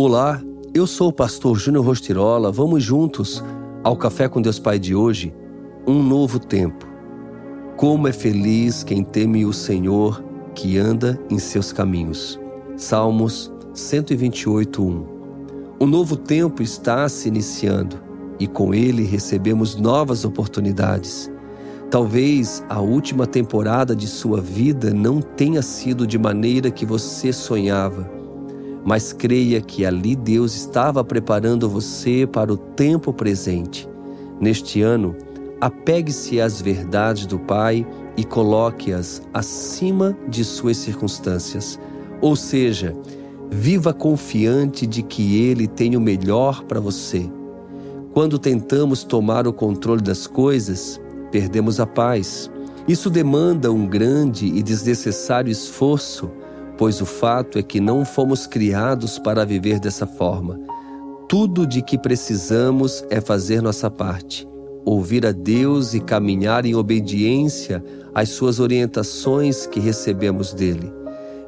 Olá, eu sou o pastor Júnior Rostirola. Vamos juntos ao Café com Deus Pai de hoje, um novo tempo. Como é feliz quem teme o Senhor, que anda em seus caminhos. Salmos 128, 1. Um novo tempo está se iniciando e com ele recebemos novas oportunidades. Talvez a última temporada de sua vida não tenha sido de maneira que você sonhava mas creia que ali Deus estava preparando você para o tempo presente. Neste ano, apegue-se às verdades do Pai e coloque-as acima de suas circunstâncias. Ou seja, viva confiante de que Ele tem o melhor para você. Quando tentamos tomar o controle das coisas, perdemos a paz. Isso demanda um grande e desnecessário esforço pois o fato é que não fomos criados para viver dessa forma. Tudo de que precisamos é fazer nossa parte, ouvir a Deus e caminhar em obediência às suas orientações que recebemos dele.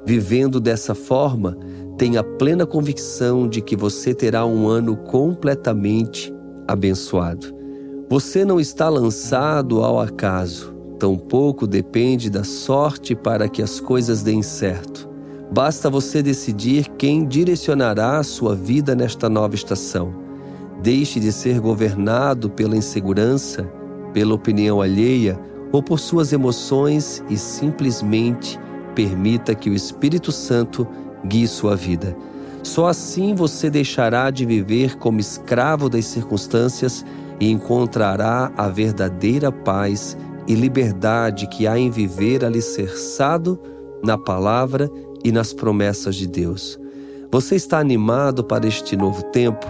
Vivendo dessa forma, tenha plena convicção de que você terá um ano completamente abençoado. Você não está lançado ao acaso, tampouco depende da sorte para que as coisas deem certo. Basta você decidir quem direcionará a sua vida nesta nova estação. Deixe de ser governado pela insegurança, pela opinião alheia ou por suas emoções e simplesmente permita que o Espírito Santo guie sua vida. Só assim você deixará de viver como escravo das circunstâncias e encontrará a verdadeira paz e liberdade que há em viver alicerçado na palavra e nas promessas de Deus. Você está animado para este novo tempo?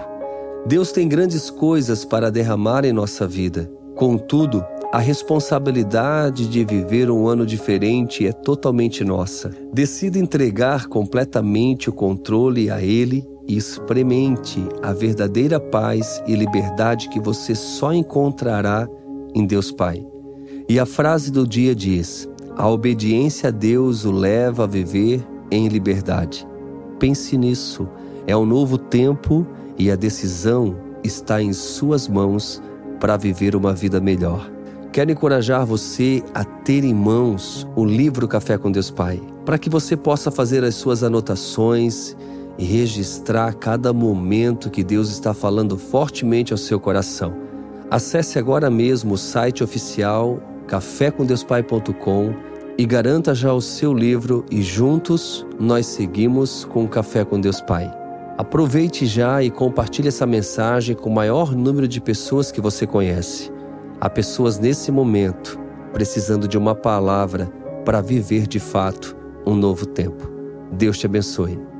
Deus tem grandes coisas para derramar em nossa vida. Contudo, a responsabilidade de viver um ano diferente é totalmente nossa. Decida entregar completamente o controle a Ele e experimente a verdadeira paz e liberdade que você só encontrará em Deus Pai. E a frase do dia diz: A obediência a Deus o leva a viver em liberdade. Pense nisso. É um novo tempo e a decisão está em suas mãos para viver uma vida melhor. Quero encorajar você a ter em mãos o livro Café com Deus Pai, para que você possa fazer as suas anotações e registrar cada momento que Deus está falando fortemente ao seu coração. Acesse agora mesmo o site oficial cafécomdeuspai.com e garanta já o seu livro e juntos nós seguimos com o Café com Deus Pai. Aproveite já e compartilhe essa mensagem com o maior número de pessoas que você conhece. Há pessoas nesse momento precisando de uma palavra para viver de fato um novo tempo. Deus te abençoe.